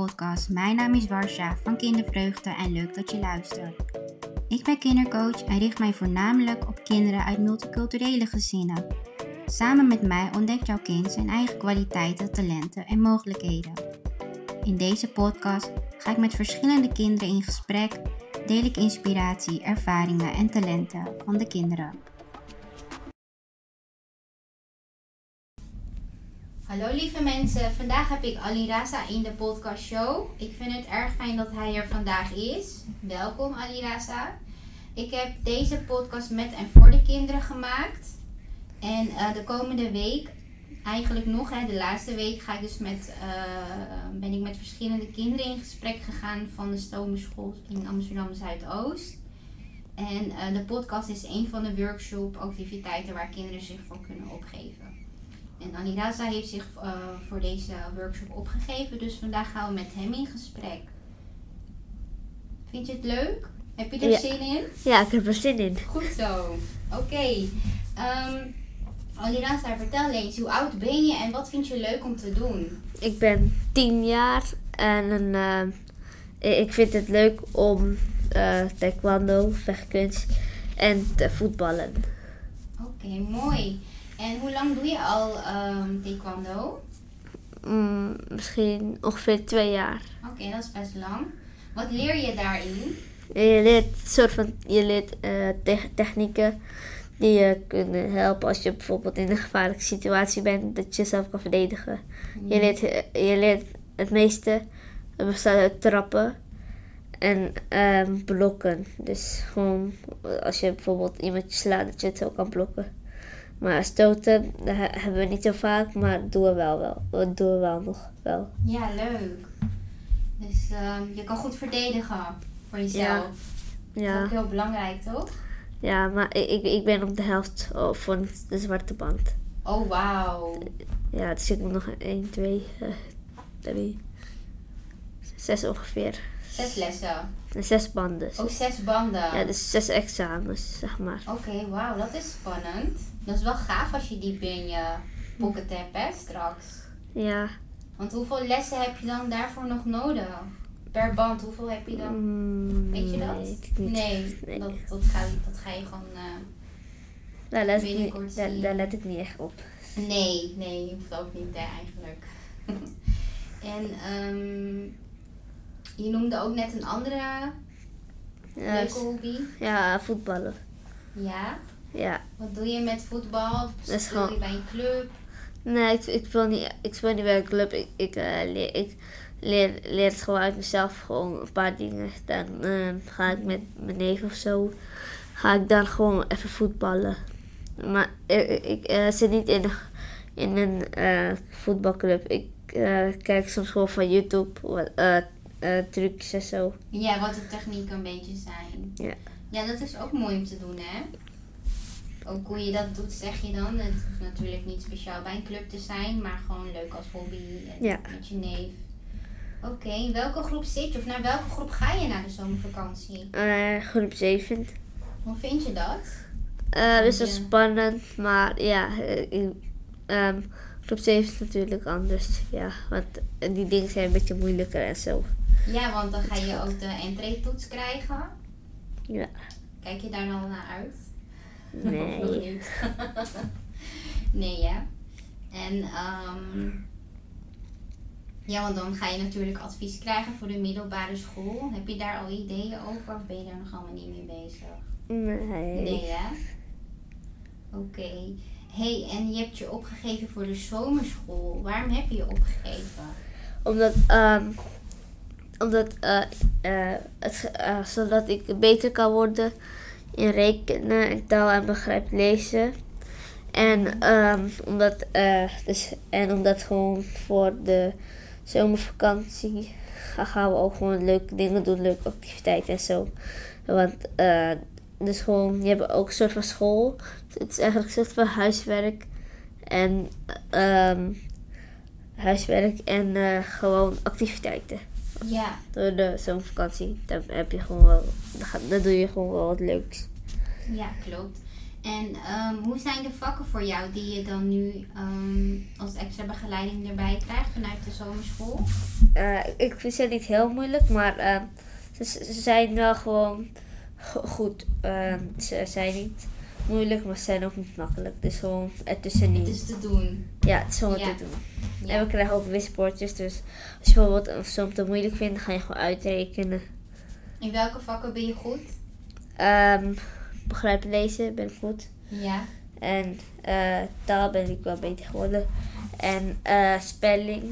podcast. Mijn naam is Warsha van Kindervreugde en leuk dat je luistert. Ik ben kindercoach en richt mij voornamelijk op kinderen uit multiculturele gezinnen. Samen met mij ontdekt jouw kind zijn eigen kwaliteiten, talenten en mogelijkheden. In deze podcast ga ik met verschillende kinderen in gesprek, deel ik inspiratie, ervaringen en talenten van de kinderen. Hallo lieve mensen, vandaag heb ik Ali Raza in de podcast show. Ik vind het erg fijn dat hij er vandaag is. Welkom Ali Raza. Ik heb deze podcast met en voor de kinderen gemaakt. En uh, de komende week, eigenlijk nog, hè, de laatste week, ga ik dus met, uh, ben ik met verschillende kinderen in gesprek gegaan van de Stomerschool in Amsterdam Zuidoost. En uh, de podcast is een van de workshop activiteiten waar kinderen zich voor kunnen opgeven. En Aniraza heeft zich uh, voor deze workshop opgegeven, dus vandaag gaan we met hem in gesprek. Vind je het leuk? Heb je er Ja. zin in? Ja, ik heb er zin in. Goed zo. Oké. Ehm Aniraza, vertel eens, hoe oud ben je en wat vind je leuk om te doen? Ik ben 10 jaar en eh, ik vind het leuk om eh, taekwondo, vechtkunst en te voetballen. Oké, mooi. En hoe lang doe je al ehm, taekwondo? Mm, misschien ongeveer twee jaar. Oké, dat is best lang. Wat leer je daarin? Je leert, soort van, je leert eh, te- technieken die je kunnen helpen als je bijvoorbeeld in een gevaarlijke situatie bent, dat je jezelf kan verdedigen. Je leert, eh, je leert het meeste, het bestaat uit trappen en ehm, blokken. Dus gewoon als je bijvoorbeeld iemand slaat, dat je het zo kan blokken. Maar stoten, dat he- hebben we niet zo vaak, maar doen we wel wel. Dat doen we wel nog wel. Ja, leuk. Dus ehm, je kan goed verdedigen voor jezelf. Dat is Ja, ook heel belangrijk, toch? ja maar ik, ik, ben op de helft oh, van de zwarte band. Oh, wauw. Ja, dus ik moet nog 1, 2, 3, 6 ongeveer. Zes lessen. En zes banden. Oh, zes banden. Ja, dus zes examens, zeg maar. Oké, wauw, dat is spannend. Dat is wel gaaf als je die in je pocket hebt, hè, straks. Ja, Want hoeveel lessen heb je dan daarvoor nog nodig? Per band, hoeveel heb je dan? mm, Weet je dat? weet ik niet. Nee, Nee. Dat, dat, ga, je- dat ga je gewoon... eh, Daar, let ik niet, daar let ik niet echt op. Nee, nee, je hoeft ook niet hè, eigenlijk. en ehm, je noemde ook net een andere leuke hobby. ja, voetballen. Ja. Ja. Wat doe je met voetbal? Speel je gewoon- bij een club? Nee, ik, ik, speel niet, ik speel niet bij een club. Ik, ik, eh, leer, ik leer, leer het gewoon uit mezelf. Gewoon een paar dingen. Dan eh, ga ik met mijn neef of zo. Ga ik dan gewoon even voetballen. Maar ik, ik, eh, zit niet in, in een eh, voetbalclub. Ik kijk soms gewoon van YouTube wat, eh, trucjes en zo. Ja, wat de techniek een beetje zijn. Ja. Ja, dat is ook mooi om te doen, hè? Ook hoe je dat doet, zeg je dan. Het hoeft natuurlijk niet speciaal bij een club te zijn, maar gewoon leuk als hobby en Ja. met je neef. Oké, in welke groep zit je? Of naar welke groep ga je na de zomervakantie? Eh, groep 7. Hoe vind je dat? Eh best wel spannend, maar ja, eh, ehm, groep 7 is natuurlijk anders. Ja, want die dingen zijn een beetje moeilijker en zo. Ja, want dan ga je ook de entree-toets krijgen. Ja. Kijk je daar dan naar uit? Nee. Of nog niet? nee, ja. En ehm, ja, want dan ga je natuurlijk advies krijgen voor de middelbare school. Heb je daar al ideeën over of ben je daar nog allemaal niet mee bezig? Nee. Nee, hè? Oké. hey, en je hebt je opgegeven voor de zomerschool. Waarom heb je je opgegeven? Omdat, ehm, omdat eh, eh, het, eh, zodat ik beter kan worden in rekenen en taal en begrijp lezen. En, ehm, omdat, dus, en omdat gewoon voor de zomervakantie ga- gaan we ook gewoon leuke dingen doen, leuke activiteiten en zo. Want dus gewoon, je hebt ook een soort van school. Het is eigenlijk een soort van huiswerk. En ehm, huiswerk en gewoon activiteiten. Ja, Door de zomervakantie. Dan heb je gewoon wel, dan, doe je gewoon wel wat leuks. ja, klopt. En ehm, hoe zijn de vakken voor jou die je dan nu ehm, als extra begeleiding erbij krijgt vanuit de zomerschool? Eh, ik vind ze niet heel moeilijk, maar ehm, ze, ze zijn wel gewoon go- goed. Ze zijn niet moeilijk, maar zijn ook niet makkelijk. Dus gewoon ertussenin. Het is te doen. Ja, het is gewoon Ja. te doen. Ja. En we krijgen ook wisselbordjes, dus als je bijvoorbeeld een som te moeilijk vindt, dan ga je gewoon uitrekenen. In welke vakken ben je goed? Ehm begrijpen lezen ben ik goed. Ja. En eh, taal ben ik wel beter geworden. En eh, spelling.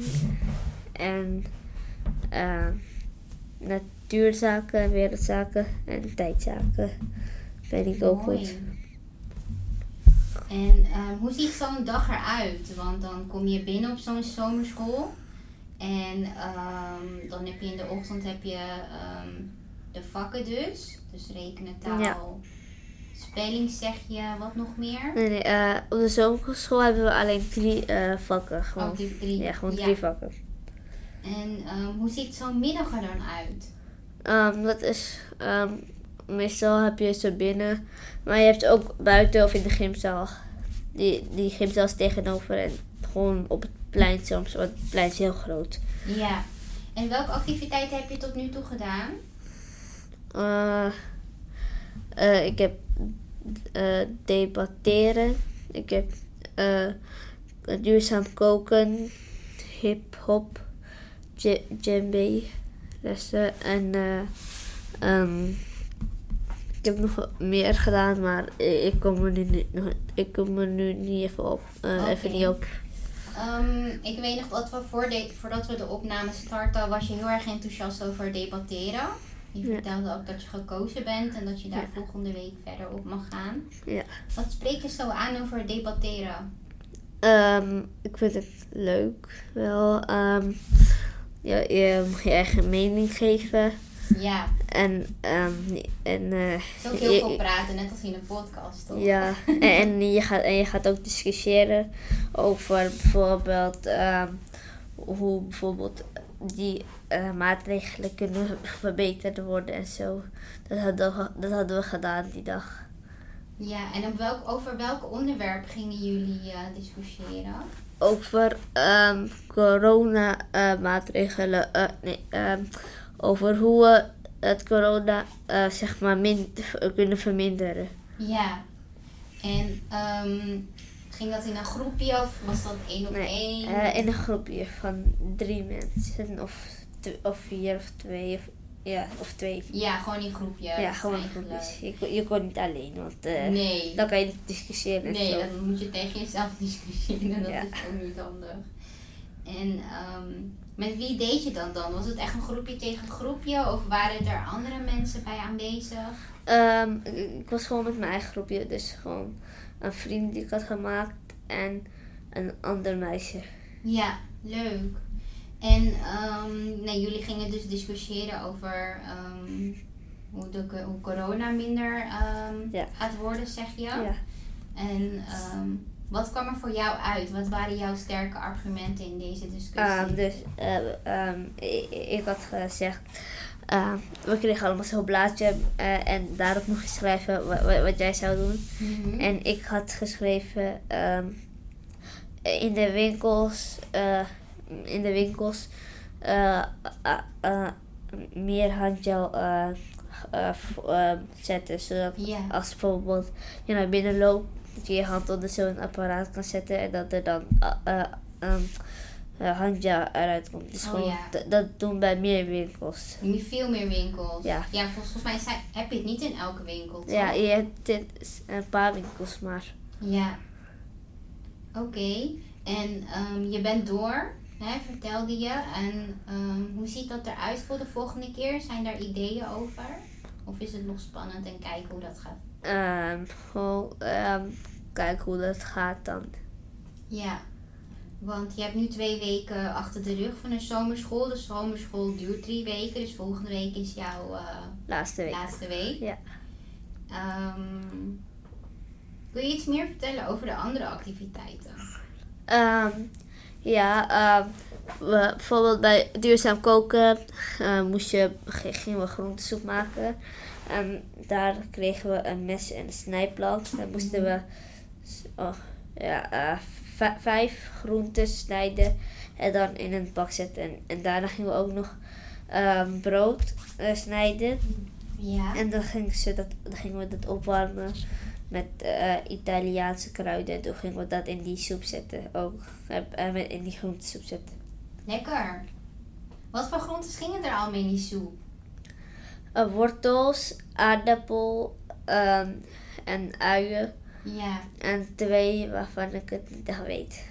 En eh, natuurzaken, wereldzaken en tijdzaken ben ik ook goed. En ehm, hoe ziet zo'n dag eruit? Want dan kom je binnen op zo'n zomerschool. En ehm, dan heb je in de ochtend heb je ehm, de vakken dus. Dus rekenen, taal, Ja. spelling zeg je, wat nog meer? Nee, nee, eh, op de zomerschool hebben we alleen drie eh, vakken. Gewoon. Oh, die drie. Ja, gewoon Ja. drie vakken. En hoe ziet zo'n middag er dan uit? Dat is, meestal heb je ze binnen, maar je hebt ook buiten of in de gymzaal. Die, die gymzaal is tegenover en gewoon op het plein soms, want het plein is heel groot. Ja. En welke activiteiten heb je tot nu toe gedaan? Eh, eh, ik heb eh, debatteren, ik heb eh, duurzaam koken, hip-hop, dj- djembe lessen en eh, ehm, ik heb nog meer gedaan, maar ik kom er nu, ik kom er nu niet even op. eh, Even niet op. Ehm, ik weet nog dat we voor de, voordat we de opname starten, was je heel erg enthousiast over debatteren. Je Ja. vertelde ook dat je gekozen bent en dat je daar Ja. volgende week verder op mag gaan. Ja. Wat spreekt je zo aan over debatteren? Ehm, ik vind het leuk wel. Ehm, ja, je mag je eigen mening geven. Ja, En, ehm, en, eh, het is ook heel je- veel praten, net als in een podcast, toch? ja, en, en, je gaat, en je gaat ook discussiëren over bijvoorbeeld ehm, hoe bijvoorbeeld die eh, maatregelen kunnen verbeterd worden en zo. Dat hadden, we, dat hadden we gedaan die dag. Ja, en op welk, over welk onderwerp gingen jullie eh, discussiëren? Over ehm, corona eh, maatregelen. eh, nee, ehm, over hoe we het corona eh, zeg maar min, kunnen verminderen. Ja, en ehm, ging dat in een groepje of was dat één op Nee, één? eh, in een groepje van drie mensen of, of vier of twee. Of, ja, of twee. Ja, gewoon in groepjes. ja, gewoon eigenlijk. groepjes. Je, kon- je kon niet alleen, want eh, Nee. dan kan je niet discussiëren. en Nee, zo. dan moet je tegen jezelf discussiëren. Dat Ja. is ook niet handig. En ehm, met wie deed je dan dan? Was het echt een groepje tegen een groepje? Of waren er andere mensen bij aanwezig? Ehm, ik, was gewoon met mijn eigen groepje, dus gewoon een vriend die ik had gemaakt en een ander meisje. Ja, leuk. En nee, jullie gingen dus discussiëren over hoe, de, co- hoe corona minder Ja. gaat worden, zeg je. Ja. En wat kwam er voor jou uit? Wat waren jouw sterke argumenten in deze discussie? Ehm, dus eh, ehm, ik, ik had gezegd, ehm, we kregen allemaal zo'n blaadje eh, en daarop moest je schrijven wat, jij zou doen. Mhm. En ik had geschreven ehm, in de winkels, eh, in de winkels eh, eh, eh, meer handgel eh, eh, eh, zetten. Zodat Ja. als bijvoorbeeld je naar binnen loopt, dat je je hand onder zo'n apparaat kan zetten en dat er dan eh, handgel eruit komt. Dus Oh, gewoon, ja. d- dat doen bij meer winkels. Nu veel meer winkels. Ja. ja volgens mij zijn, heb je het niet in elke winkel. toch? Ja, je hebt dit- een paar winkels maar. Ja. Oké. En ehm, je bent door, hè, vertelde je. En ehm, hoe ziet dat eruit voor de volgende keer? Zijn daar ideeën over? Of is het nog spannend en kijken hoe dat gaat? Ehm, gewoon ehm, kijken hoe dat gaat dan. Ja. Want je hebt nu twee weken achter de rug van een zomerschool. De zomerschool duurt drie weken. Dus volgende week is jouw eh, Laatste week. laatste week. Ja. Ehm, wil je iets meer vertellen over de andere activiteiten? Ehm, ja, ehm, we, bijvoorbeeld bij duurzaam koken eh, moest je, gingen we groentesoep maken. En daar kregen we een mes en een snijplank. Daar moesten we oh, ja, eh, vijf groenten snijden en dan in een bak zetten. En, en daarna gingen we ook nog ehm, brood eh, snijden. Ja. En dan gingen, ze dat, dan gingen we dat opwarmen met eh, Italiaanse kruiden. En toen gingen we dat in die soep zetten. Ook met- in die groentesoep zetten. Lekker. Wat voor groentes gingen er allemaal in die soep? Eh, wortels, aardappel ehm, en uien. Ja. En twee waarvan ik het niet echt weet.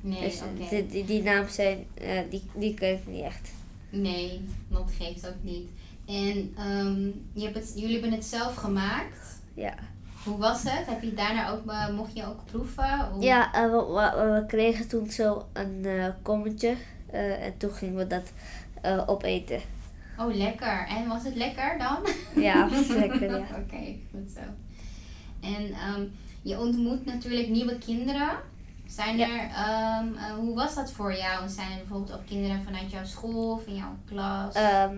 Nee, dus die, die, die naam zijn, eh, die, die ken ik niet echt. Nee, dat geeft ook niet. En ehm, je hebt het, jullie hebben het zelf gemaakt. Ja, Hoe was het? Heb je daarna ook, eh, mocht je ook proeven? Hoe- ja we, we, we kregen toen zo een kommetje. en toen gingen we dat opeten. Oh, lekker. En was het lekker dan? Ja, was lekker, ja. Oké, goed zo. En ehm, je ontmoet natuurlijk nieuwe kinderen. Zijn Ja. er, eh, hoe was dat voor jou? Zijn er bijvoorbeeld ook kinderen vanuit jouw school of in jouw klas? Ehm,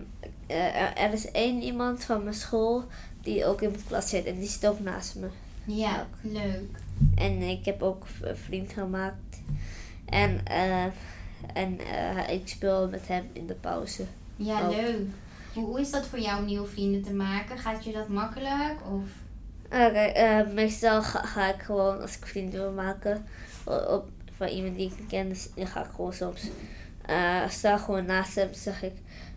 eh, er- is één iemand van mijn school die ook in mijn klas zit. En die zit ook naast me. ja, leuk. En ik heb ook een vriend gemaakt. En, eh, en ik speel met hem in de pauze. Ja, leuk. Hoe, hoe is dat voor jou om nieuwe vrienden te maken? Gaat je dat makkelijk? Of? Oké, eh, meestal ga, ga ik gewoon als ik vrienden wil maken op, van iemand die ik ken, dus dan ga ik gewoon soms eh sta gewoon naast hem, zeg ik,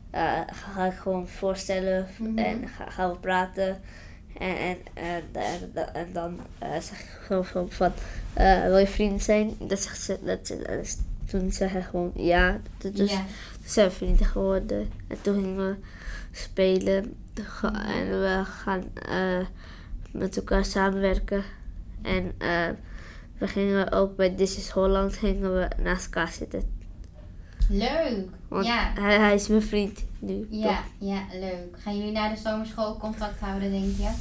eh, ga ik gewoon voorstellen Mhm. en ga, gaan we praten. En, en, en, en, en dan zeg ik gewoon van, van wil je vriend zijn? Dat zegt ze, dat, dat is- toen zei hij gewoon ja. Dus ja. toen zijn we vrienden geworden. En toen gingen we spelen. En we gaan eh, met elkaar samenwerken. En eh, we gingen ook bij This is Holland gingen we naast elkaar zitten. Leuk. Want ja. hij, hij is mijn vriend nu. Ja, toch? ja, leuk. Gaan jullie na de zomerschool contact houden, denk je?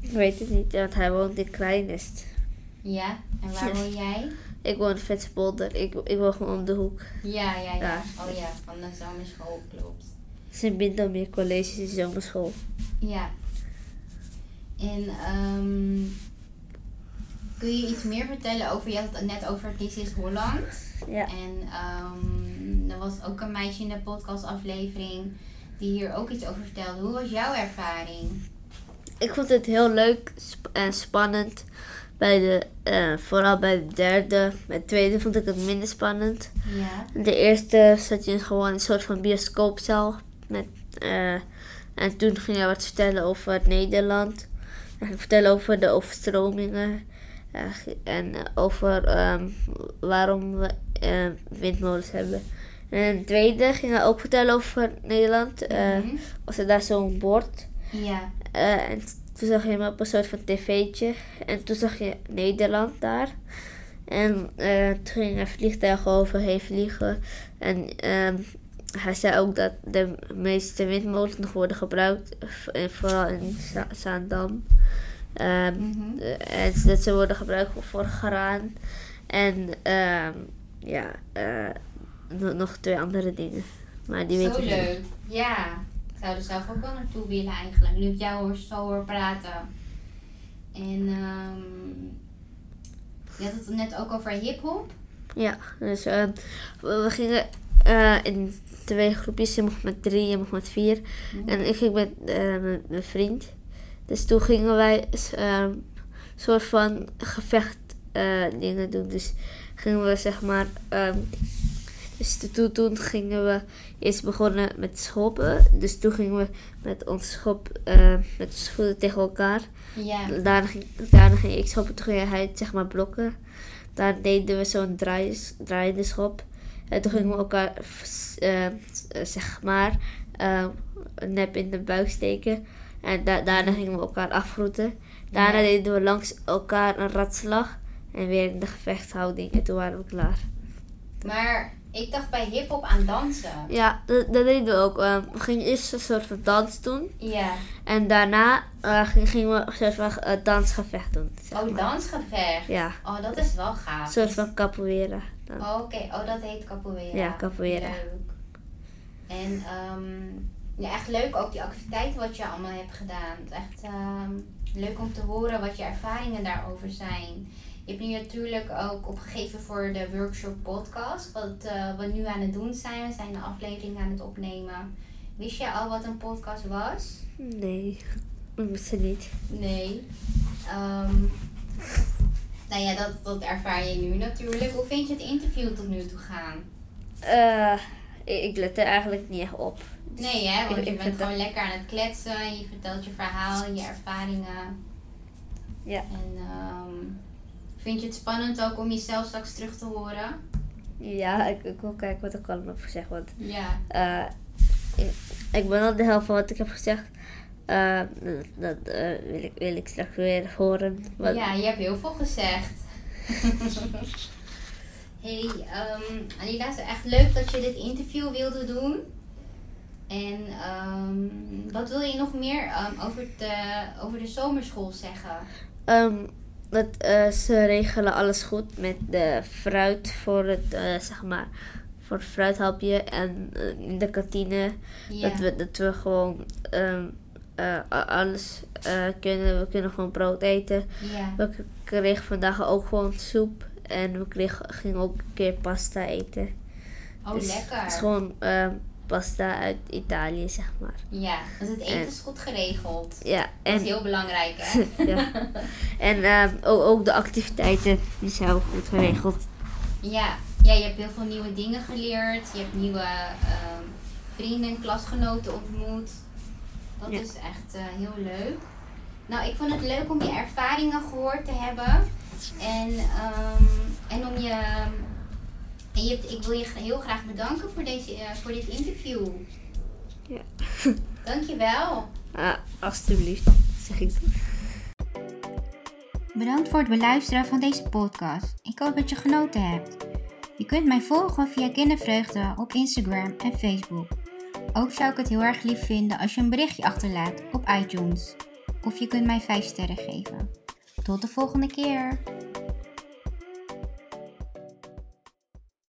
Ik weet het niet, want hij woont in Kleinest. Ja. En waar woon jij? Ik woon in Vetspolder. Ik, ik woon gewoon om de hoek. Ja, ja, ja. Ja. Oh ja, van de zomerschool, klopt. Sint meer College is zomerschool. Ja. En ehm, kun je iets meer vertellen over, je had het net over This is Holland. Ja. En ehm, er was ook een meisje in de podcastaflevering die hier ook iets over vertelde. Hoe was jouw ervaring? Ik vond het heel leuk en spannend. Bij de, eh, vooral bij de derde. Bij de tweede vond ik het minder spannend. Ja. De eerste zat je in gewoon een soort van bioscoopzaal. Met, eh, en toen ging je wat vertellen over Nederland. En vertellen over de overstromingen. eh, en over ehm, waarom we eh, windmolens hebben. En de tweede ging hij ook vertellen over Nederland. Mhm. was er daar zo'n bord. Ja. En toen zag je hem op een soort van tv'tje. En toen zag je Nederland daar. En eh, toen ging hij vliegtuigen overheen vliegen. En ehm, hij zei ook dat de meeste windmolens nog worden gebruikt. en vooral in Za- Zaandam. Ehm, Mhm. eh, en dat ze worden gebruikt voor, graan. En ehm, ja, eh, no- nog twee andere dingen. Maar die weet Zo ik niet. leuk. Ja. Ik zou er zelf ook wel naartoe willen eigenlijk. Nu ik jou hoor, zo hoor praten. En ehm je had het net ook over hip-hop. Ja, dus ehm, we, gingen eh, in twee groepjes. Je mocht met drie, je mocht met vier. En ik ging met eh, mijn- mijn vriend. Dus toen gingen wij een soort van gevecht dingen doen. Dus gingen we zeg maar. ehm, dus toen, toen gingen we eerst begonnen met schoppen. Dus toen gingen we met ons schop, eh, met schoenen tegen elkaar. Ja. Daarna ging, daarna ging ik schoppen, toen ging hij zeg maar blokken. Daar deden we zo'n draai, draaiende schop. En toen gingen we elkaar eh, zeg maar nep in de buik steken. En da- daarna gingen we elkaar afgroeten. Daarna Ja. deden we langs elkaar een ratslag. En weer in de gevechtshouding. En toen waren we klaar. Maar ik dacht bij hip-hop aan dansen. Ja, dat, dat deden we ook. Eh, we gingen eerst een soort van dans doen. Ja. En daarna eh, ging- gingen we een soort van eh, dansgevecht doen. zeg Oh, maar. dansgevecht. Ja. Oh, dat is wel Een gaaf. soort van capoeira. Oh, Oké, oh, dat heet capoeira. Ja, capoeira. Leuk. En ehm, Ja, echt leuk ook die activiteiten wat je allemaal hebt gedaan. Echt ehm, leuk om te horen wat je ervaringen daarover zijn. Je hebt nu natuurlijk ook opgegeven voor de workshop podcast. Wat eh, we nu aan het doen zijn. We zijn de aflevering aan het opnemen. Wist je al wat een podcast was? Nee, ik wist het niet. Nee. Ehm, nou ja, dat, dat ervaar je nu natuurlijk. Hoe vind je het interview tot nu toe gaan? Eh, ik, ik let er eigenlijk niet echt op. Nee, hè? Want Ik- je ik bent gewoon lekker aan het kletsen. Je vertelt je verhaal, je ervaringen. Ja. En ehm, vind je het spannend ook om jezelf straks terug te horen? Ja, ik, ik wil kijken wat ik allemaal heb gezegd. Want Ja. eh, ik, ik ben al de helft van wat ik heb gezegd. Eh, dat dat, eh, wil, ik, wil ik straks weer horen. Wat, Ja, je hebt heel veel gezegd. hey, um, het is echt leuk dat je dit interview wilde doen. En ehm, wat wil je nog meer ehm, over, de, over de zomerschool zeggen? Ehm, dat, eh, ze regelen alles goed met de fruit voor het, eh, zeg maar, voor het fruithapje en eh, in de kantine. Dat, we, dat we gewoon a- alles kunnen. We kunnen gewoon brood eten. We kregen vandaag ook gewoon soep. En we kregen, gingen ook een keer pasta eten. Oh, Dus lekker. Het is gewoon ehm, pasta uit Italië, zeg maar. Ja, dus het eten En- is goed geregeld. Ja, Dat en, is heel belangrijk, hè? ja. en ehm, ook, ook de activiteiten die zijn ook goed geregeld. Ja, ja, je hebt heel veel nieuwe dingen geleerd. Je hebt nieuwe ehm, vrienden en klasgenoten ontmoet. Dat Ja. is echt eh, heel leuk. Nou, ik vond het leuk om je ervaringen gehoord te hebben. En, ehm, en om je. En je hebt, ik wil je heel graag bedanken voor, deze, eh, voor dit interview. Ja. Dankjewel. Ah, alsjeblieft, zeg ik. Bedankt voor het beluisteren van deze podcast. Ik hoop dat je genoten hebt. Je kunt mij volgen via Kindervreugde op Instagram en Facebook. Ook zou ik het heel erg lief vinden als je een berichtje achterlaat op iTunes. Of je kunt mij 5 sterren geven. Tot de volgende keer.